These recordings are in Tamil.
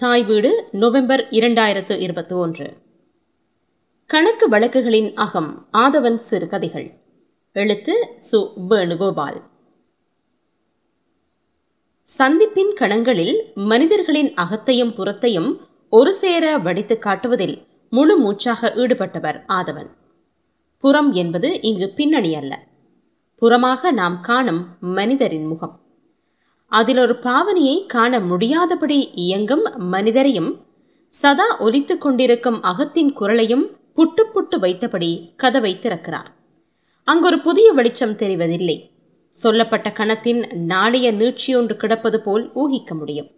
தாய் வீடு நவம்பர் இரண்டாயிரத்து இருபத்தி ஒன்று கணக்கு வழக்குகளின் அகம் ஆதவன் சிறுகதைகள் எழுத்து சு. வேணுகோபால். சந்திப்பின் கணங்களில் மனிதர்களின் அகத்தையும் புறத்தையும் ஒரு சேர வடித்து காட்டுவதில் முழு மூச்சாக ஈடுபட்டவர் ஆதவன். புறம் என்பது இங்கு பின்னணி அல்ல. புறமாக நாம் காணும் மனிதரின் முகம். அதில் ஒரு பாவனையை காண முடியாதபடி இயங்கும் மனிதரையும் சதா ஒலித்துக் கொண்டிருக்கும் அகத்தின் குரலையும் புட்டு புட்டு வைத்தபடி கதவை திறக்கிறார். அங்கொரு புதிய வெளிச்சம் தெரிவதில்லை. சொல்லப்பட்ட கணத்தின் நாளைய நீட்சியொன்று கிடப்பது போல் ஊகிக்க முடியும்.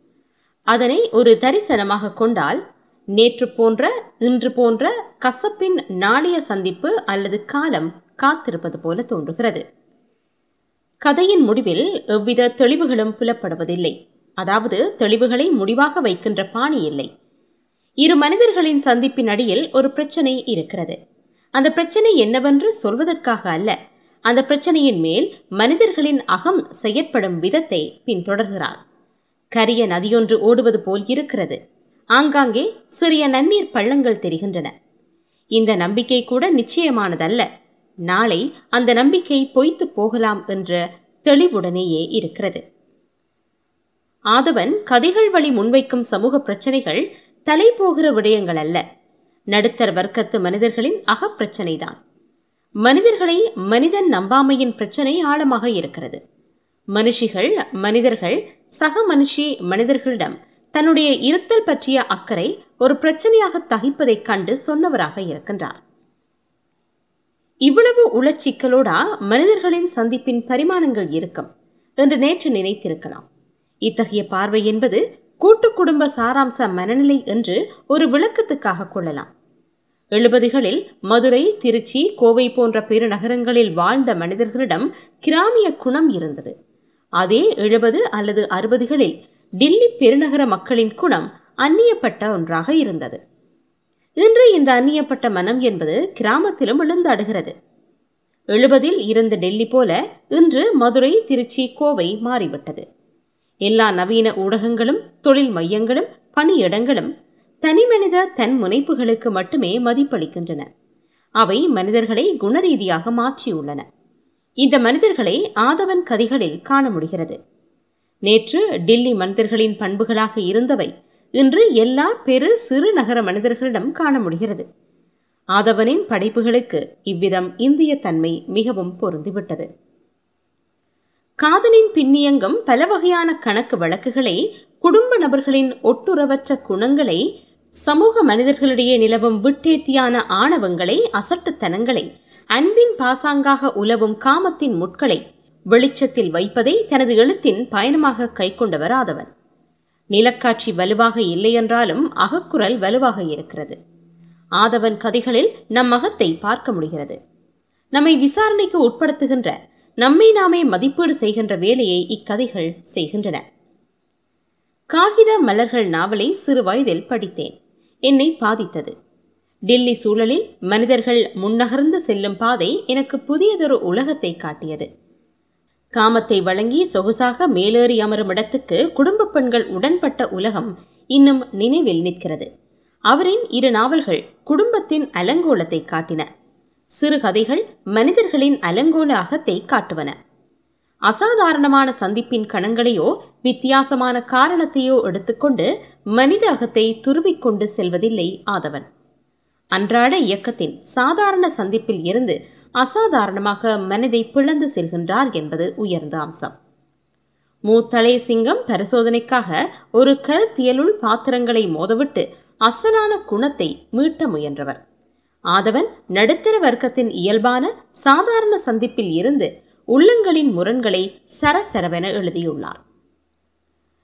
அதனை ஒரு தரிசனமாக கொண்டால் நேற்று போன்ற இன்று போன்ற கசப்பின் நாளைய சந்திப்பு அல்லது காலம் காத்திருப்பது போல தோன்றுகிறது. கதையின் முடிவில் எவ்வித தெளிவுகளும் புலப்படுவதில்லை. அதாவது தெளிவுகளை முடிவாக வைக்கின்ற பாணி இல்லை. இரு மனிதர்களின் சந்திப்பின் அடியில் ஒரு பிரச்சனை இருக்கிறது. அந்த பிரச்சனை என்னவென்று சொல்வதற்காக அல்ல அந்த பிரச்சனையின் மேல் மனிதர்களின் அகம் செயற்படும் விதத்தை பின்தொடர்கிறார். கரிய நதியொன்று ஓடுவது போல் இருக்கிறது. ஆங்காங்கே சிறிய நன்னீர் பள்ளங்கள் தெரிகின்றன. இந்த நம்பிக்கை கூட நிச்சயமானதல்ல. நாளை அந்த நம்பிக்கை பொய்த்து போகலாம் என்ற தெளிவுடனேயே இருக்கிறது. ஆதவன் கதைகள் வழி முன்வைக்கும் சமூக பிரச்சனைகள் தலை போகிற விடயங்கள் அல்ல. நடுத்தர் வர்க்கத்து மனிதர்களின் அகப்பிரச்சனைதான் மனிதர்களை மனிதன் நம்பாமையின் பிரச்சனை ஆழமாக இருக்கிறது. மனுஷிகள் மனிதர்கள் சக மனுஷி மனிதர்களிடம் தன்னுடைய இருத்தல் பற்றிய அக்கறை ஒரு பிரச்சனையாக தகிப்பதைக் கண்டு சொன்னவராக இருக்கின்றார். இவ்வளவு உளச்சிக்கலோடா மனிதர்களின் சந்திப்பின் பரிமாணங்கள் இருக்கும் என்று நேற்று நினைத்திருக்கலாம். இத்தகைய பார்வை என்பது கூட்டு குடும்ப சாராம்ச மனநிலை என்று ஒரு விளக்கத்துக்காக கொள்ளலாம். எழுபதுகளில் மதுரை திருச்சி கோவை போன்ற பெருநகரங்களில் வாழ்ந்த மனிதர்களிடம் கிராமிய குணம் இருந்தது. அதே எழுபது அல்லது அறுபதுகளில் டில்லி பெருநகர மக்களின் குணம் அந்நியப்பட்ட ஒன்றாக இருந்தது. இன்று இந்த அந்நியப்பட்ட மனம் என்பது கிராமத்திலும் எழுந்தாடுகிறது. எழுபதில் இருந்த டெல்லி போல இன்று மதுரை திருச்சி கோவை மாறிவிட்டது. எல்லா நவீன ஊடகங்களும் தொழில் மையங்களும் பணியிடங்களும் தனிமனித தன் முனைப்புகளுக்கு மட்டுமே மதிப்பளிக்கின்றன. அவை மனிதர்களை குணரீதியாக மாற்றியுள்ளன. இந்த மனிதர்களை ஆதவன் கதிகளில் காண முடிகிறது. நேற்று டில்லி மனிதர்களின் பண்புகளாக இருந்தவை இன்று எல்லா பெரு சிறு நகர மனிதர்களிடம் காண முடிகிறது. ஆதவனின் படைப்புகளுக்கு இவ்விதம் இந்திய தன்மை மிகவும் பொருந்திவிட்டது. காதலின் பின்னியங்கும் பல வகையான கணக்கு வழக்குகளை குடும்ப நபர்களின் ஒட்டுறவற்ற குணங்களை சமூக மனிதர்களிடையே நிலவும் விட்டேத்தியான ஆணவங்களை அசட்டுத்தனங்களை அன்பின் பாசாங்காக உலவும் காமத்தின் முட்களை வெளிச்சத்தில் வைப்பதை தனது எழுத்தின் பயணமாக கைக்கொண்டவர் ஆதவன். நிலக்காட்சி வலுவாக இல்லையென்றாலும் அகக்குரல் வலுவாக இருக்கிறது. ஆதவன் கதைகளில் நம் மகத்தை பார்க்க முடிகிறது. நம்மை விசாரணைக்கு உட்படுத்துகின்ற நம்மை நாமே மதிப்பீடு செய்கின்ற வேலையை இக்கதைகள் செய்கின்றன. காகித மலர்கள் நாவலை சிறு வயதில் படித்தேன். என்னை பாதித்தது. டெல்லி சூழலில் மனிதர்கள் முன்னகர்ந்து செல்லும் பாதை எனக்கு புதியதொரு உலகத்தை காட்டியது. காமத்தை வழங்கி சொகுசாக மேலேறி அமரும் இடத்துக்கு குடும்ப பெண்கள் உடன்பட்ட உலகம் இன்னும் நினைவில் நிற்கிறது. அவரின் இரு நாவல்கள் குடும்பத்தின் அலங்கோலத்தை காட்டின. சிறுகதைகள் மனிதர்களின் அலங்கோல அகத்தை காட்டுவன. அசாதாரணமான சந்திப்பின் கணங்களையோ வித்தியாசமான காரணத்தையோ எடுத்துக்கொண்டு மனித அகத்தை துருவிக்கொண்டு செல்வதில்லை ஆதவன். அன்றாட இயக்கத்தின் சாதாரண சந்திப்பில் இருந்து அசாதாரணமாக மனதை பிளந்து செல்கின்றார் என்பது உயர்ந்த அம்சம். மூத்தலை சிங்கம் பரிசோதனைக்காக ஒரு கருத்தியலுள் பாத்திரங்களை மோதவிட்டு அசலான குணத்தை மீட்ட முயன்றவர். ஆதவன் நடுத்தர வர்க்கத்தின் இயல்பான சாதாரண சந்திப்பில் இருந்து உள்ளங்களின் முரண்களை சரசரவென எழுதியுள்ளார்.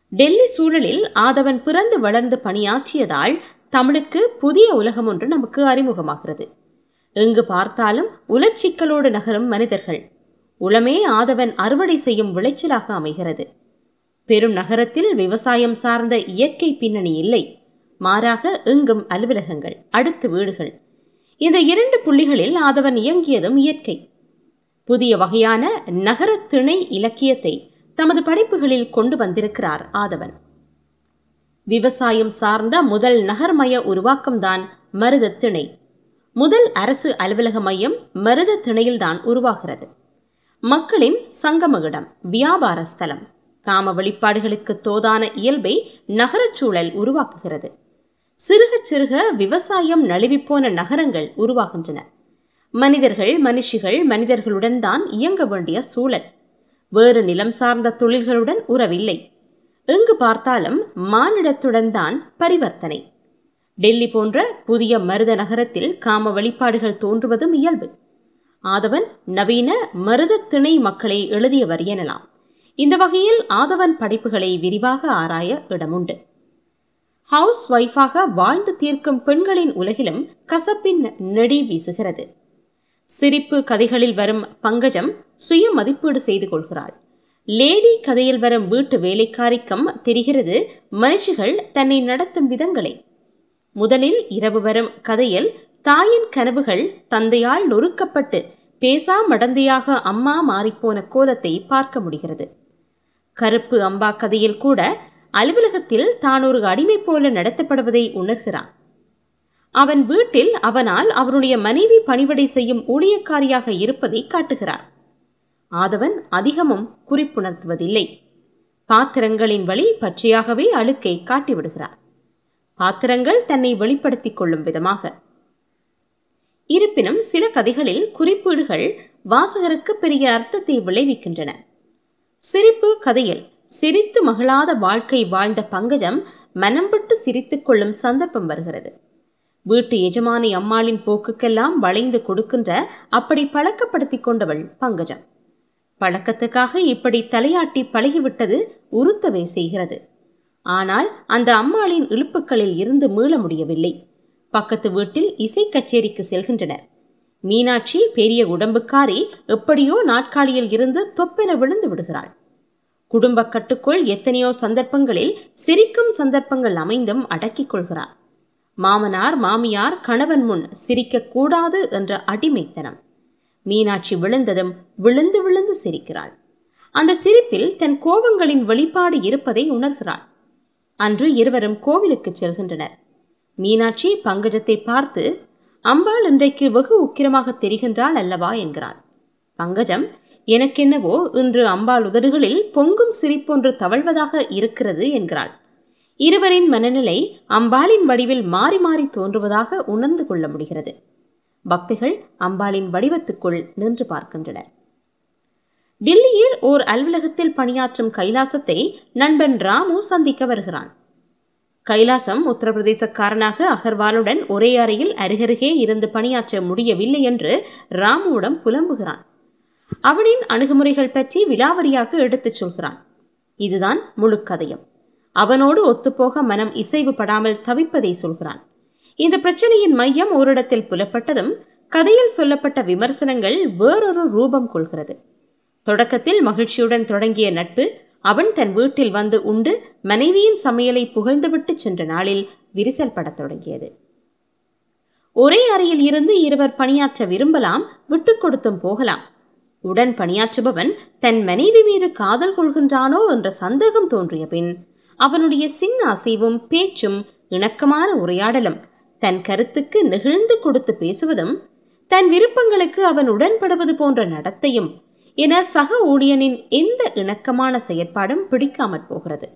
டெல்லி சூழலில் ஆதவன் பிறந்து வளர்ந்து பணியாற்றியதால் தமிழுக்கு புதிய உலகம் ஒன்று நமக்கு அறிமுகமாகிறது. எங்கு பார்த்தாலும் உலச்சிக்கலோடு நகரும் மனிதர்கள். உளமே ஆதவன் அறுவடை செய்யும் விளைச்சலாக அமைகிறது. பெரும் நகரத்தில் விவசாயம் சார்ந்த இயற்கை பின்னணி இல்லை. மாறாக எங்கும் அலுவலகங்கள் அடுத்து வீடுகள். இந்த இரண்டு புள்ளிகளில் ஆதவன் இயங்கியதும் இயற்கை. புதிய வகையான நகர திணை இலக்கியத்தை தமது படைப்புகளில் கொண்டு வந்திருக்கிறார் ஆதவன். விவசாயம் சார்ந்த முதல் நகர்மய உருவாக்கம்தான் மருத திணை. முதல் அரசு அலுவலக மையம் மருத திணையில்தான் உருவாகிறது. மக்களின் சங்கம இடம் வியாபார ஸ்தலம் காம வெளிப்பாடுகளுக்கு தோதான இயல்பை நகரச் சூழல் உருவாக்குகிறது. சிறுக சிறுக விவசாயம் நழுவிப்போன நகரங்கள் உருவாகின்றன. மனிதர்கள் மனுஷிகள் மனிதர்களுடன் தான் இயங்க வேண்டிய சூழல். வேறு நிலம் சார்ந்த தொழில்களுடன் உறவில்லை. எங்கு பார்த்தாலும் மானிடத்துடன் தான் பரிவர்த்தனை. டெல்லி போன்ற புதிய மருத நகரத்தில் காம வழிபாடுகள் தோன்றுவதும் இயல்பு. ஆதவன் நவீன மருத திணை மக்களை எழுதியவர் எனலாம். இந்த வகையில் ஆதவன் படைப்புகளை விரிவாக ஆராய இடமுண்டு. ஹவுஸ் ஒய்ஃபாக வாழ்ந்து தீர்க்கும் பெண்களின் உலகிலும் கசப்பின் நெடி வீசுகிறது. சிரிப்பு கதைகளில் வரும் பங்கஜம் சுய மதிப்பீடு செய்து கொள்கிறாள். லேடி கதையில் வரும் வீட்டு வேலைக்காரிக்கம் தெரிகிறது மனுஷிகள் தன்னை நடத்தும் விதங்களை. முதலில் இரவு வரும் கதையில் தாயின் கனவுகள் தந்தையால் நொறுக்கப்பட்டு பேசா மடந்தையாக அம்மா மாறிப்போன கோலத்தை பார்க்க முடிகிறது. கருப்பு அம்பா கதையில் கூட அலுவலகத்தில் தான் ஒரு அடிமை போல நடத்தப்படுவதை உணர்கிறான். அவன் வீட்டில் அவனால் அவனுடைய மனைவி பணிவடை செய்யும் ஊழியக்காரியாக இருப்பதை காட்டுகிறார். ஆதவன் அதிகமும் குறிப்புணர்த்துவதில்லை. பாத்திரங்களின் வழி பச்சையாகவே அழுக்கை காட்டிவிடுகிறார். பாத்திரங்கள் தன்னை வெளிப்படுத்திக் கொள்ளும் விதமாக. இருப்பினும் சில கதைகளில் குறிப்பீடுகள் வாசகருக்கு பெரிய அர்த்தத்தை விளைவிக்கின்றன. சிரிப்பு கதையில் சிரித்து மகிழாத வாழ்க்கை வாழ்ந்த பங்கஜம் மனம் விட்டு சிரித்துக் கொள்ளும் சந்தர்ப்பம் வருகிறது. வீட்டு எஜமானி அம்மாளின் போக்குக்கெல்லாம் வளைந்து கொடுக்கின்ற அப்படி பழக்கப்படுத்திக் கொண்டவள் பங்கஜம். பழக்கத்துக்காக இப்படி தலையாட்டி பழகிவிட்டது உறுத்தவே செய்கிறது. ஆனால் அந்த அம்மாளின் இழுப்புக்களில் இருந்து மீள முடியவில்லை. பக்கத்து வீட்டில் இசை கச்சேரிக்கு செல்கின்றனர். மீனாட்சி பெரிய உடம்புக்காரி எப்படியோ நாட்காலியில் இருந்து தொப்பென விழுந்து விடுகிறாள். குடும்ப கட்டுக்குள் எத்தனையோ சந்தர்ப்பங்களில் சிரிக்கும் சந்தர்ப்பங்கள் அமைந்தும் அடக்கிக் கொள்கிறார். மாமனார் மாமியார் கணவன் முன் சிரிக்கக்கூடாது என்ற அடிமைத்தனம். மீனாட்சி விழுந்ததும் விழுந்து விழுந்து சிரிக்கிறாள். அந்த சிரிப்பில் தன் கோபங்களின் வெளிப்பாடு இருப்பதை உணர்கிறாள். அன்று இருவரும் கோவிலுக்கு செல்கின்றனர். மீனாட்சி பங்கஜத்தை பார்த்து அம்பாள் இன்றைக்கு வெகு உக்கிரமாக தெரிகின்றாள் அல்லவா? என்கிறான் பங்கஜம் எனக்கென்னவோ இன்று அம்பாள் உதடுகளில் பொங்கும் சிரிப்பொன்று தவழ்வதாக இருக்கிறது என்கிறாள். இருவரின் மனநிலை அம்பாளின் வடிவில் மாறி மாறி தோன்றுவதாக உணர்ந்து கொள்ள முடிகிறது. பக்திகள் அம்பாளின் வடிவத்துக்குள் நின்று பார்க்கின்றனர். டில்லியில் ஓர் அலுவலகத்தில் பணியாற்றும் கைலாசத்தை நண்பன் ராமு சந்திக்க வருகிறான். கைலாசம் உத்தரப்பிரதேசக்காரனாக அகர்வாலுடன் ஒரே அறையில் அருகருகே இருந்து பணியாற்ற முடியவில்லை என்று ராமுவிடம் புலம்புகிறான். அவனின் அணுகுமுறைகள் பற்றி விலாவரியாக எடுத்துச் சொல்கிறான். இதுதான் முழு கதையும். அவனோடு ஒத்துப்போக மனம் இசைவு படாமல் தவிப்பதை சொல்கிறான். இந்த பிரச்சனையின் மையம் ஓரிடத்தில் புலப்பட்டதும் கதையில் சொல்லப்பட்ட விமர்சனங்கள் வேறொரு ரூபம் கொள்கிறது. தொடக்கத்தில் மகிழ்ச்சியுடன் தொடங்கிய நட்பு அவன் தன் வீட்டில் வந்து உண்டு மனைவியின் சமையலை புகழ்ந்துவிட்டு சென்ற நாளில் விரிசல் படத் தொடங்கியது. ஒரே அறையில் இருந்து இருவர் பணியாற்ற விரும்பலாம் விட்டுக் கொடுத்தும் போகலாம். உடன் பணியாற்றுபவன் தன் மனைவி மீது காதல் கொள்கின்றானோ என்ற சந்தேகம் தோன்றிய பின் அவனுடைய சின்ன அசைவும் பேச்சும் இணக்கமான உரையாடலும் தன் கருத்துக்கு நெகிழ்ந்து கொடுத்து பேசுவதும் தன் விருப்பங்களுக்கு அவன் உடன்படுவது போன்ற நடத்தையும் என சக ஊழியனின் எந்த இணக்கமான செயற்பாடும் பிடிக்காமற் போகிறது.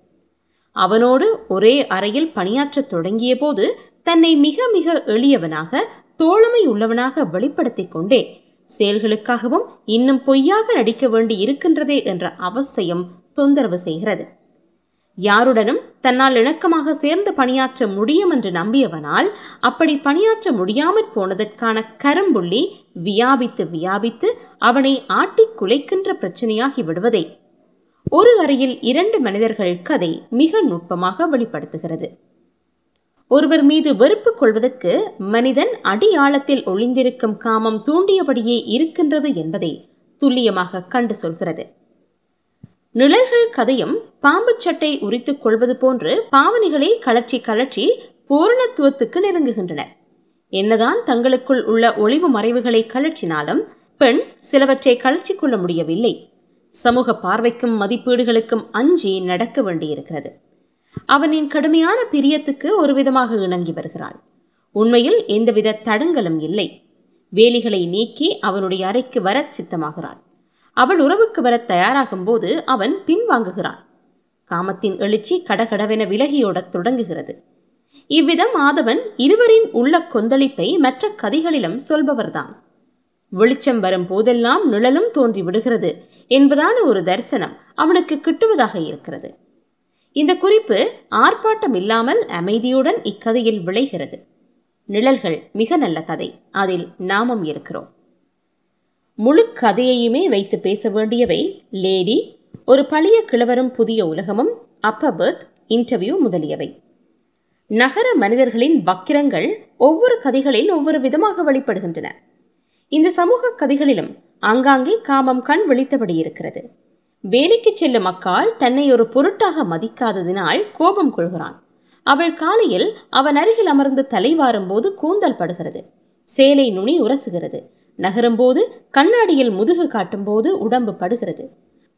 அவனோடு ஒரே அறையில் பணியாற்றத் தொடங்கிய போது தன்னை மிக மிக எளியவனாக தோழமை உள்ளவனாக வெளிப்படுத்திக் கொண்டே செயல்களுக்காகவும் இன்னும் பொய்யாக நடிக்க வேண்டி இருக்கின்றதே என்ற அவசியம் தொந்தரவு செய்கிறது. யாருடனும் தன்னால் இணக்கமாக சேர்ந்து பணியாற்ற முடியும் என்று நம்பியவனால் அப்படி பணியாற்ற முடியாமற் போனதற்கான கரும்புள்ளி வியாபித்து வியாபித்து அவனை ஆட்டி குலைக்கின்ற பிரச்சனையாகி விடுவதை. ஒரு அறையில் இரண்டு மனிதர்கள் கதை மிக நுட்பமாக வெளிப்படுத்துகிறது. ஒருவர் மீது வெறுப்பு கொள்வதற்கு மனிதன் அடியாழத்தில் ஒளிந்திருக்கும் காமம் தூண்டியபடியே இருக்கின்றது என்பதை துல்லியமாக கண்டு சொல்கிறது. நிழல்கள் கதையும் பாம்பு சட்டை உரித்துக் கொள்வது போன்று பாவனைகளை கலற்றி கலற்றி பூரணத்துவத்துக்கு நெருங்குகின்றனர் என்னதான் தங்களுக்குள் உள்ள ஒளிவு மறைவுகளை கலற்றினாலும் பெண் சிலவற்றை கலற்றிக் கொள்ள முடியவில்லை. சமூக பார்வைக்கும் மதிப்பீடுகளுக்கும் அஞ்சி நடக்க வேண்டியிருக்கிறது. அவனின் கடுமையான பிரியத்துக்கு ஒரு விதமாக இணங்கி வருகிறாள். உண்மையில் எந்தவித தடங்கலும் இல்லை. வேலிகளை நீக்கி அவனுடைய அறைக்கு வரச் சித்தமாகிறாள். அவள் உறவுக்கு வர தயாராகும் போது அவன் பின்வாங்குகிறான். காமத்தின் எழுச்சி கடகடவென விலகியோடத் தொடங்குகிறது. இவ்விதம் ஆதவன் இருவரின் உள்ள கொந்தளிப்பை மற்ற கதைகளிலும் சொல்பவர்தான். வெளிச்சம் வரும் போதெல்லாம் நிழலும் தோன்றி விடுகிறது என்பதான ஒரு தரிசனம் அவனுக்கு கிட்டுவதாக இருக்கிறது. இந்த குறிப்பு ஆர்ப்பாட்டம் இல்லாமல் அமைதியுடன் இக்கதையில் விளைகிறது. நிழல்கள் மிக நல்ல கதை. அதில் நாமும் இருக்கிறோம். முழு கதையையுமே வைத்து பேச வேண்டியவை லேடி ஒரு பழைய கிழவரும் புதிய உலகமும் அப்பபர்த் இன்டர்வியூ முதலியவை. நகர மனிதர்களின் வக்கிரங்கள் ஒவ்வொரு கதைகளில் ஒவ்வொரு விதமாக வெளிப்படுகின்றன. இந்த சமூக கதைகளிலும் ஆங்காங்கே காமம் கண் விழித்தபடி இருக்கிறது. வேலைக்கு செல்லும் அக்காள் தன்னை ஒரு பொருட்டாக மதிக்காததினால் கோபம் கொள்கிறான். அவள் காலையில் அவன் அருகில் அமர்ந்து தலைவாரும் போது கூந்தல் படுகிறது. சேலை நுனி உரசுகிறது. நகரும்போது கண்ணாடியில் முதுகு காட்டும்போது உடம்பு படுகிறது.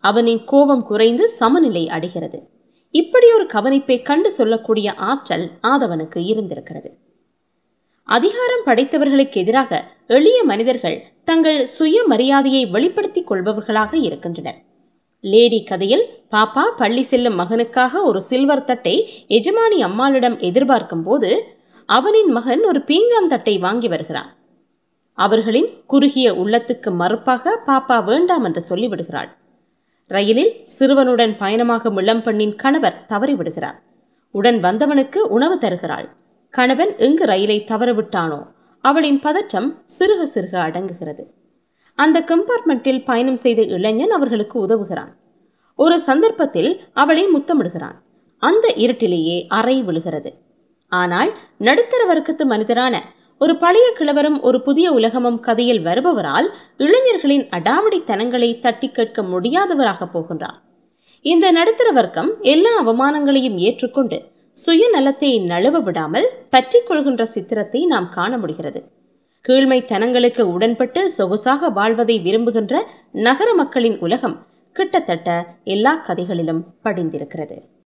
அவனின் கோபம் குறைந்து சமநிலை அடைகிறது. இப்படி ஒரு கவனிப்பை கண்டு சொல்லக்கூடிய ஆற்றல் ஆதவனுக்கு இருந்திருக்கிறது. அதிகாரம் படைத்தவர்களுக்கு எதிராக எளிய மனிதர்கள் தங்கள் சுய மரியாதையை வெளிப்படுத்திக் கொள்பவர்களாக இருக்கின்றனர். லேடி கதையில் பாப்பா பள்ளி செல்லும் மகனுக்காக ஒரு சில்வர் தட்டை எஜமானி அம்மாளிடம் எதிர்பார்க்கும் போது அவனின் மகன் ஒரு பீங்கான் தட்டை வாங்கி வருகிறான். அவர்களின் குறுகிய உள்ளத்துக்கு மறுப்பாக பாப்பா வேண்டாம் என்று சொல்லிவிடுகிறாள். ரயிலில் சிறுவனுடன் பயணமாகும் இளம்பெண்ணின் கணவர் தவறிவிடுகிறார். உடன் வந்தவனுக்கு உணவு தருகிறாள். கணவன் எங்கு ரயிலை தவறவிட்டானோ? அவளின் பதற்றம் சிறுக சிறுக அடங்குகிறது. அந்த கம்பார்ட்மெண்ட்டில் பயணம் செய்த இளைஞன் அவர்களுக்கு உதவுகிறான். ஒரு சந்தர்ப்பத்தில் அவளை முத்தமிடுகிறான். அந்த இருட்டிலேயே அறை விழுகிறது. ஆனால் நடுத்தர வர்க்கத்து மனிதரான ஒரு பழைய கிழவரும் ஒரு புதிய உலகமும் கதையில் வருபவரால் இளைஞர்களின் அடாவடித்தனங்களை தட்டி கேட்க முடியாதவராக போகின்றார். இந்த நடுத்தர வர்க்கம் எல்லா அவமானங்களையும் ஏற்றுக்கொண்டு சுயநலத்தை நழுவ விடாமல் பற்றி கொள்கின்ற சித்திரத்தை நாம் காண முடிகிறது. கீழ்மைத்தனங்களுக்கு உடன்பட்டு சொகுசாக வாழ்வதை விரும்புகின்ற நகர மக்களின் உலகம் கிட்டத்தட்ட எல்லா கதைகளிலும் படிந்திருக்கிறது.